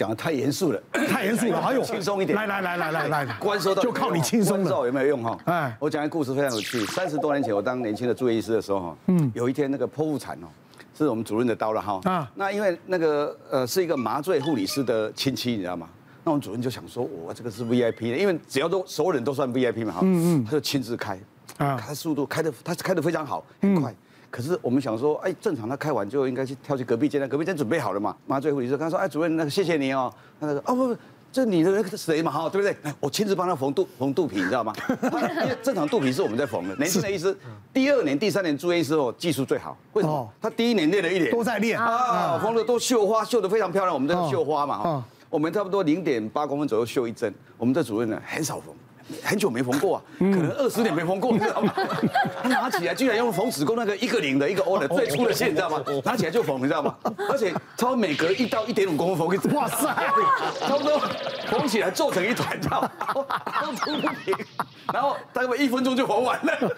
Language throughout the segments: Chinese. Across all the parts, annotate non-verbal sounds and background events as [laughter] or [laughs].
讲的太严肃了，太严肃了，还有轻松一点。来来来来来来，关说到就靠你轻松了。有没有用哈？哎，我讲一个故事非常有趣。三十多年前，我当年轻的住院医师的时候哈，嗯，有一天那个剖腹产哦，是我们主任的刀了哈。啊，那因为那个呃是一个麻醉护理师的亲戚，你知道吗？那我们主任就想说，我这个是 VIP 的，因为只要都所有人都算 VIP 嘛哈。嗯嗯，他就亲自开，啊，开速度开的，他开的非常好，很快。可是我们想说，哎，正常他开完就应该去跳去隔壁间，那隔壁间准备好了嘛。麻醉护理师跟他说，哎，主任，那个谢谢你哦。他说，哦不不，这你的那个谁嘛哈，对不对？我亲自帮他缝肚缝肚皮，你知道吗？因为正常肚皮是我们在缝的。[laughs] 年轻的医师，第二年、第三年住院医师哦，技术最好。为什么？他第一年练了一年，都在练啊，缝的都绣花，绣的非常漂亮。我们在绣花嘛哈，我们差不多零点八公分左右绣一针。我们的主任呢，很少缝。很久没缝过啊，可能二十年没缝过，[laughs] 你知道吗？他拿起来居然用缝子工那个一个零的一个 O 的最粗的线，你知道吗？拿起来就缝，你知道吗？而且他每隔一到一点五公分缝一次，[laughs] 哇塞，差不多缝起来皱成一团，知道吗？[laughs] 然后大概一分钟就缝完了，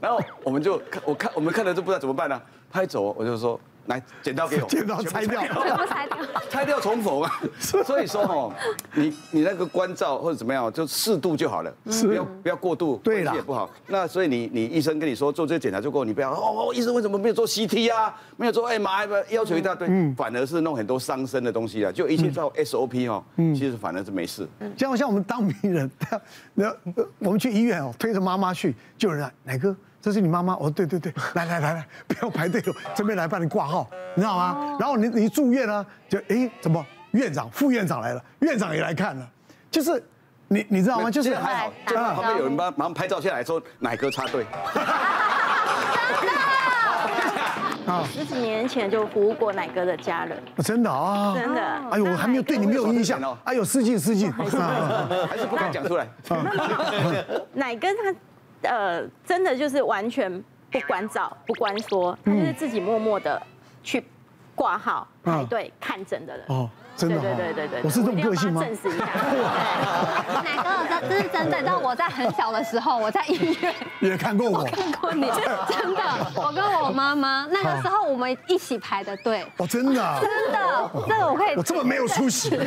然后我们就看，我看我们看了就不知道怎么办呢？他一走，我就说。来，剪刀给我，剪刀拆掉，全部拆掉，拆掉重缝啊！所以说哦，你你那个关照或者怎么样，就适度就好了，不要不要过度，对了也不好。那所以你你医生跟你说做这个检查就够，你不要哦哦，医生为什么没有做 CT 啊？没有做 MRI，要求一大堆，反而是弄很多伤身的东西啊。就一切照 SOP 哦，其实反而是没事。像像我们当兵人，[laughs] 那我们去医院哦，推着妈妈去，就有人来，乃哥。这是你妈妈？我说对对对，[laughs] 来来来来，不要排队，这边来帮你挂号，你知道吗？然后你你住院呢，就哎怎么院长、副院长来了，院长也来看了，就是你你知道吗？就是还好，就旁边有人帮马上拍照下来说奶哥插队。真的，十几年前就服务过奶哥的家人，真的啊，真的。哎呦，我还没有对你没有印象哦。哎呦，失敬失敬，还是不敢讲出来。[laughs] 奶哥他。呃，真的就是完全不关照、不关说，他就是自己默默的去挂号、排队看诊的人。哦，真的，对对对对，我是这种个性吗？证实一下。[laughs] 乃哥，这这是真的。你知道我在很小的时候，我在医院也看过我，看过你，真的。我跟我妈妈那个时候我们一起排的队。哦，真的。真的，这个我可以。我这么没有出息。[laughs]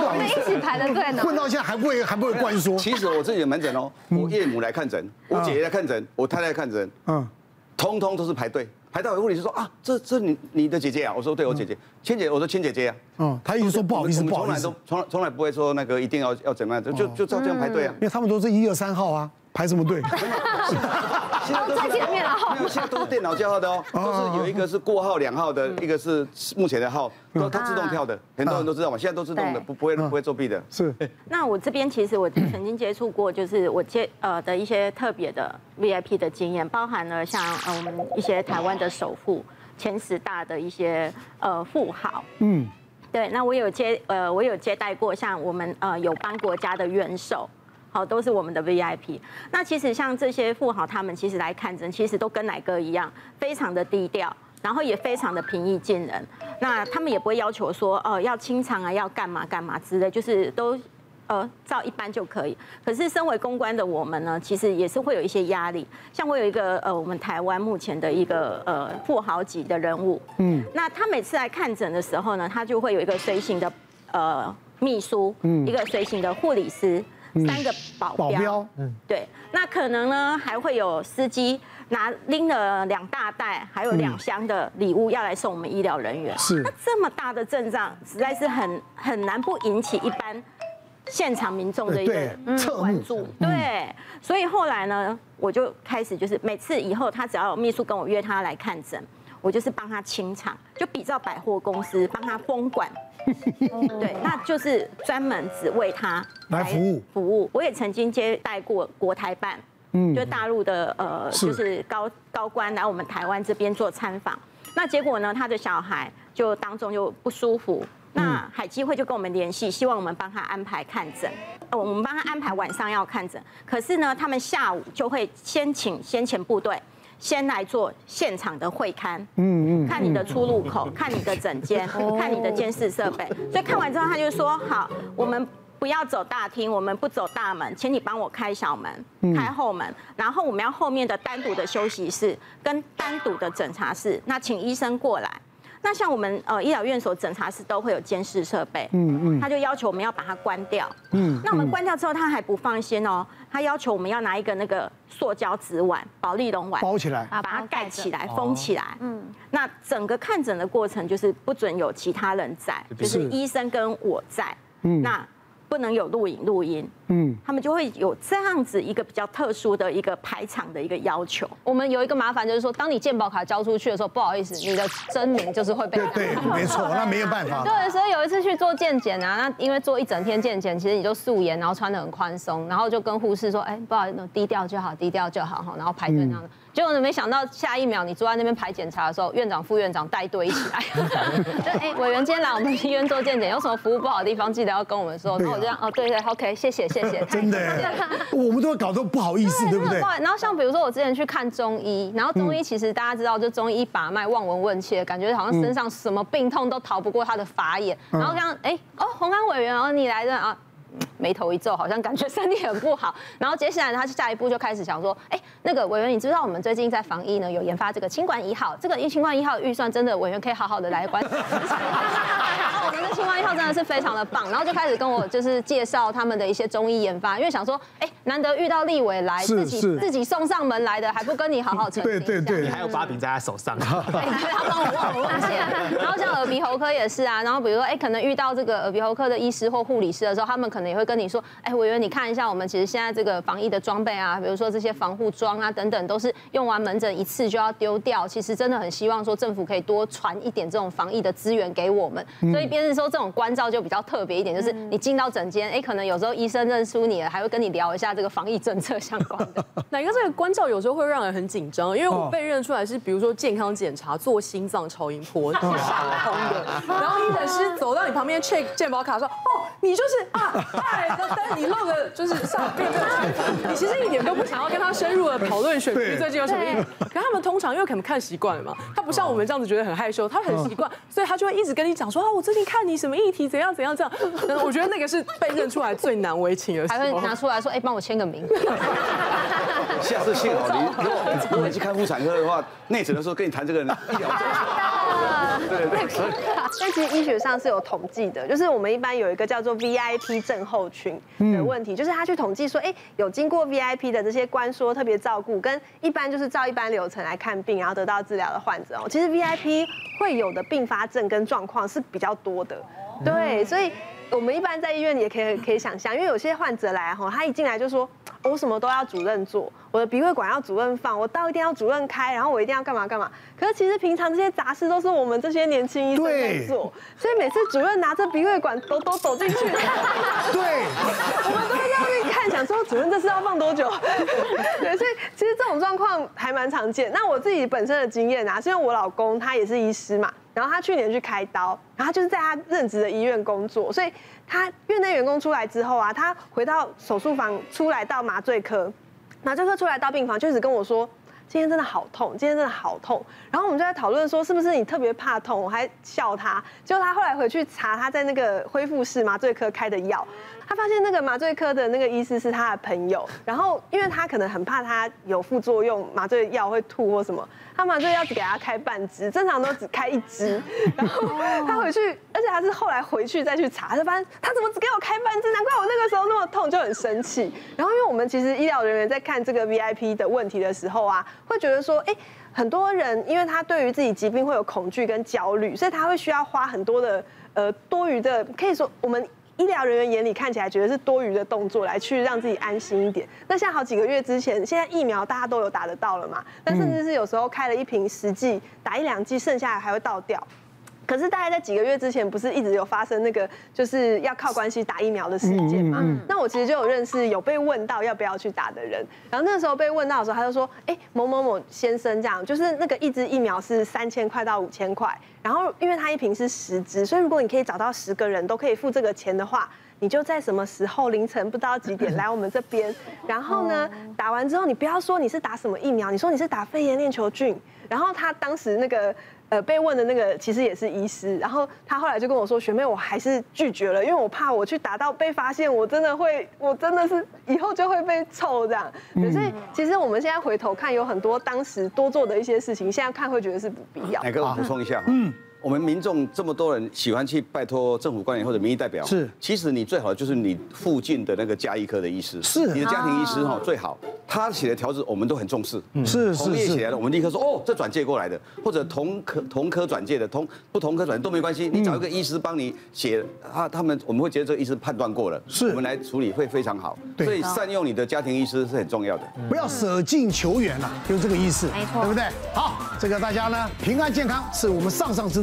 我们一起排的队呢，混到现在还不会还不会关说。其实我自己的门诊哦，我岳母来看诊，我姐姐来看诊，我太太来看诊，嗯，通通都是排队，排到护理师说啊，这这你你的姐姐啊，我说对，我姐姐，千姐，我说千姐姐啊，嗯，她一直说不好意思，不好意思，从来都从来从来不会说那个一定要要怎么样，就就照这样排队啊，因为他们都是一二三号啊。排什么队？[laughs] 都在前面了哈。没有，现在都是电脑叫号的哦，都是有一个是过号两号的，一个是目前的号，都它自动跳的，很多人都知道嘛。现在都自动的，不不会不会作弊的。是。那我这边其实我曾经接触过，就是我接呃的一些特别的 VIP 的经验，包含了像呃我们一些台湾的首富、前十大的一些呃富豪。嗯。对，那我有接呃我有接待过像我们呃友邦国家的元首。好，都是我们的 VIP。那其实像这些富豪，他们其实来看诊，其实都跟奶哥一样，非常的低调，然后也非常的平易近人。那他们也不会要求说，哦，要清场啊，要干嘛干嘛之类，就是都呃照一般就可以。可是身为公关的我们呢，其实也是会有一些压力。像我有一个呃，我们台湾目前的一个呃富豪级的人物，嗯，那他每次来看诊的时候呢，他就会有一个随行的呃秘书，嗯，一个随行的护理师。三个保镖，保镖，嗯，对，那可能呢还会有司机拿拎了两大袋，还有两箱的礼物要来送我们医疗人员。是，那这么大的阵仗，实在是很很难不引起一般现场民众的一个关注。对，所以后来呢，我就开始就是每次以后他只要有秘书跟我约他来看诊，我就是帮他清场，就比照百货公司帮他封管。对，那就是专门只为他来服务服务。我也曾经接待过国台办，嗯，就大陆的呃，就是高高官来我们台湾这边做参访。那结果呢，他的小孩就当中就不舒服，那海基会就跟我们联系，希望我们帮他安排看诊。我们帮他安排晚上要看诊，可是呢，他们下午就会先请先遣部队。先来做现场的会勘，嗯嗯，看你的出入口，看你的整间，看你的监视设备。所以看完之后，他就说：好，我们不要走大厅，我们不走大门，请你帮我开小门，开后门。然后我们要后面的单独的休息室跟单独的诊查室。那请医生过来。那像我们呃医疗院所诊查室都会有监视设备，嗯嗯，他就要求我们要把它关掉，嗯，那我们关掉之后，他还不放心哦，他要求我们要拿一个那个塑胶纸碗、保利龙碗包起来，把它盖起来、封起来，嗯，那整个看诊的过程就是不准有其他人在，就是。医生跟我在，嗯，那。不能有录影录音，嗯，他们就会有这样子一个比较特殊的一个排场的一个要求。我们有一个麻烦就是说，当你健保卡交出去的时候，不好意思，你的真名就是会被 [laughs] 对，对，没错，那没有办法。对，所以有一次去做健检啊，那因为做一整天健检，其实你就素颜，然后穿的很宽松，然后就跟护士说，哎，不好意思，低调就好，低调就好哈，然后排队那样的。嗯结果呢，没想到下一秒你坐在那边排检查的时候，院长、副院长带队一起来，[laughs] 就哎，委员今天来我们医院做健检，有什么服务不好的地方，记得要跟我们说。然后我就这样，哦，对对，OK，谢谢谢谢。真的，[laughs] 我们都会搞得不好意思，对不对？然后像比如说我之前去看中医，然后中医其实大家知道，就中医把脉望闻问切，感觉好像身上什么病痛都逃不过他的法眼。然后刚刚哎哦，红安委员哦，你来的啊。眉头一皱，好像感觉身体很不好。然后接下来他下一步就开始想说，哎，那个委员，你知道我们最近在防疫呢，有研发这个清冠一号，这个清冠一号预算真的委员可以好好的来关心。然后我们的清冠一号真的是非常的棒，然后就开始跟我就是介绍他们的一些中医研发，因为想说，哎，难得遇到立伟来自己自己送上门来的，还不跟你好好澄清。对对对，你还有把柄在他手上。[laughs] 对，他帮我忘了问线。[laughs] 然后像鼻喉科也是啊，然后比如说，哎，可能遇到这个耳鼻喉科的医师或护理师的时候，他们可能也会跟你说。哎，委员，你看一下，我们其实现在这个防疫的装备啊，比如说这些防护装啊等等，都是用完门诊一次就要丢掉。其实真的很希望说政府可以多传一点这种防疫的资源给我们。所以，便是说这种关照就比较特别一点，就是你进到诊间，哎，可能有时候医生认出你了，还会跟你聊一下这个防疫政策相关的。[laughs] 哪个这个关照有时候会让人很紧张，因为我被认出来是比如说健康检查做心脏超音波 [laughs] 的，然后医生师走到你旁边 check 健保卡说，哦，你就是啊，哎，你漏的就是上面这个，你其实一点都不想要跟他深入的讨论选区最近有什么议题。可他们通常因为可能看习惯了嘛，他不像我们这样子觉得很害羞，他很习惯，所以他就会一直跟你讲说啊，我最近看你什么议题怎样怎样这样。我觉得那个是被认出来最难为情的时候，还会拿出来说，哎，帮我签个名。[laughs] 下次幸好你如果如 [laughs] 果你去看妇产科的话，内诊的时候跟你谈这个人医疗。对对对，但其实医学上是有统计的，就是我们一般有一个叫做 VIP 症候群的问题，就是他去统计说，哎，有经过 VIP 的这些关说特别照顾，跟一般就是照一般流程来看病，然后得到治疗的患者哦，其实 VIP 会有的并发症跟状况是比较多的，对，所以我们一般在医院也可以可以想象，因为有些患者来哈，他一进来就说。我什么都要主任做，我的鼻胃管要主任放，我刀一定要主任开，然后我一定要干嘛干嘛。可是其实平常这些杂事都是我们这些年轻医生在做，所以每次主任拿着鼻胃管抖抖走进去，[laughs] 对，我们都会在外面看，想说主任这是要放多久？[laughs] 对，所以其实这种状况还蛮常见。那我自己本身的经验啊，是因为我老公他也是医师嘛，然后他去年去开刀，然后他就是在他任职的医院工作，所以。他院内员工出来之后啊，他回到手术房出来到麻醉科，麻醉科出来到病房就一直跟我说，今天真的好痛，今天真的好痛。然后我们就在讨论说，是不是你特别怕痛？我还笑他，结果他后来回去查他在那个恢复室麻醉科开的药。他发现那个麻醉科的那个医师是他的朋友，然后因为他可能很怕他有副作用，麻醉药会吐或什么，他麻醉药只给他开半支，正常都只开一支。然后他回去，而且他是后来回去再去查，他就发现他怎么只给我开半支？难怪我那个时候那么痛，就很生气。然后因为我们其实医疗人员在看这个 VIP 的问题的时候啊，会觉得说，哎，很多人因为他对于自己疾病会有恐惧跟焦虑，所以他会需要花很多的呃多余的，可以说我们。医疗人员眼里看起来觉得是多余的动作，来去让自己安心一点。那像好几个月之前，现在疫苗大家都有打得到了嘛？但甚至是有时候开了一瓶十剂，打一两剂，剩下的还会倒掉。可是大概在几个月之前，不是一直有发生那个就是要靠关系打疫苗的事件嘛？那我其实就有认识有被问到要不要去打的人，然后那时候被问到的时候，他就说：“哎，某某某先生，这样就是那个一支疫苗是三千块到五千块，然后因为他一瓶是十支，所以如果你可以找到十个人都可以付这个钱的话，你就在什么时候凌晨不知道几点 [laughs] 来我们这边，然后呢打完之后，你不要说你是打什么疫苗，你说你是打肺炎链球菌，然后他当时那个。”呃，被问的那个其实也是医师，然后他后来就跟我说：“学妹，我还是拒绝了，因为我怕我去打到被发现，我真的会，我真的是以后就会被臭这样。嗯”所以其实我们现在回头看，有很多当时多做的一些事情，现在看会觉得是不必要。来，给我补充一下，嗯，我们民众这么多人喜欢去拜托政府官员或者民意代表，是，其实你最好的就是你附近的那个家医科的医师，是，你的家庭医师哈最好，他写的条子我们都很重视，是是同业写来的，我们立刻说哦，这转介过来的，或者同科同科转介的，同不同科转都没关系，你找一个医师帮你写，他他们我们会觉得这个医师判断过了，是，我们来处理会非常好，所以善用你的家庭医师是很重要的，不要舍近求远呐，就是这个意思，没错，对不对？好，这个大家呢平安健康是我们上上之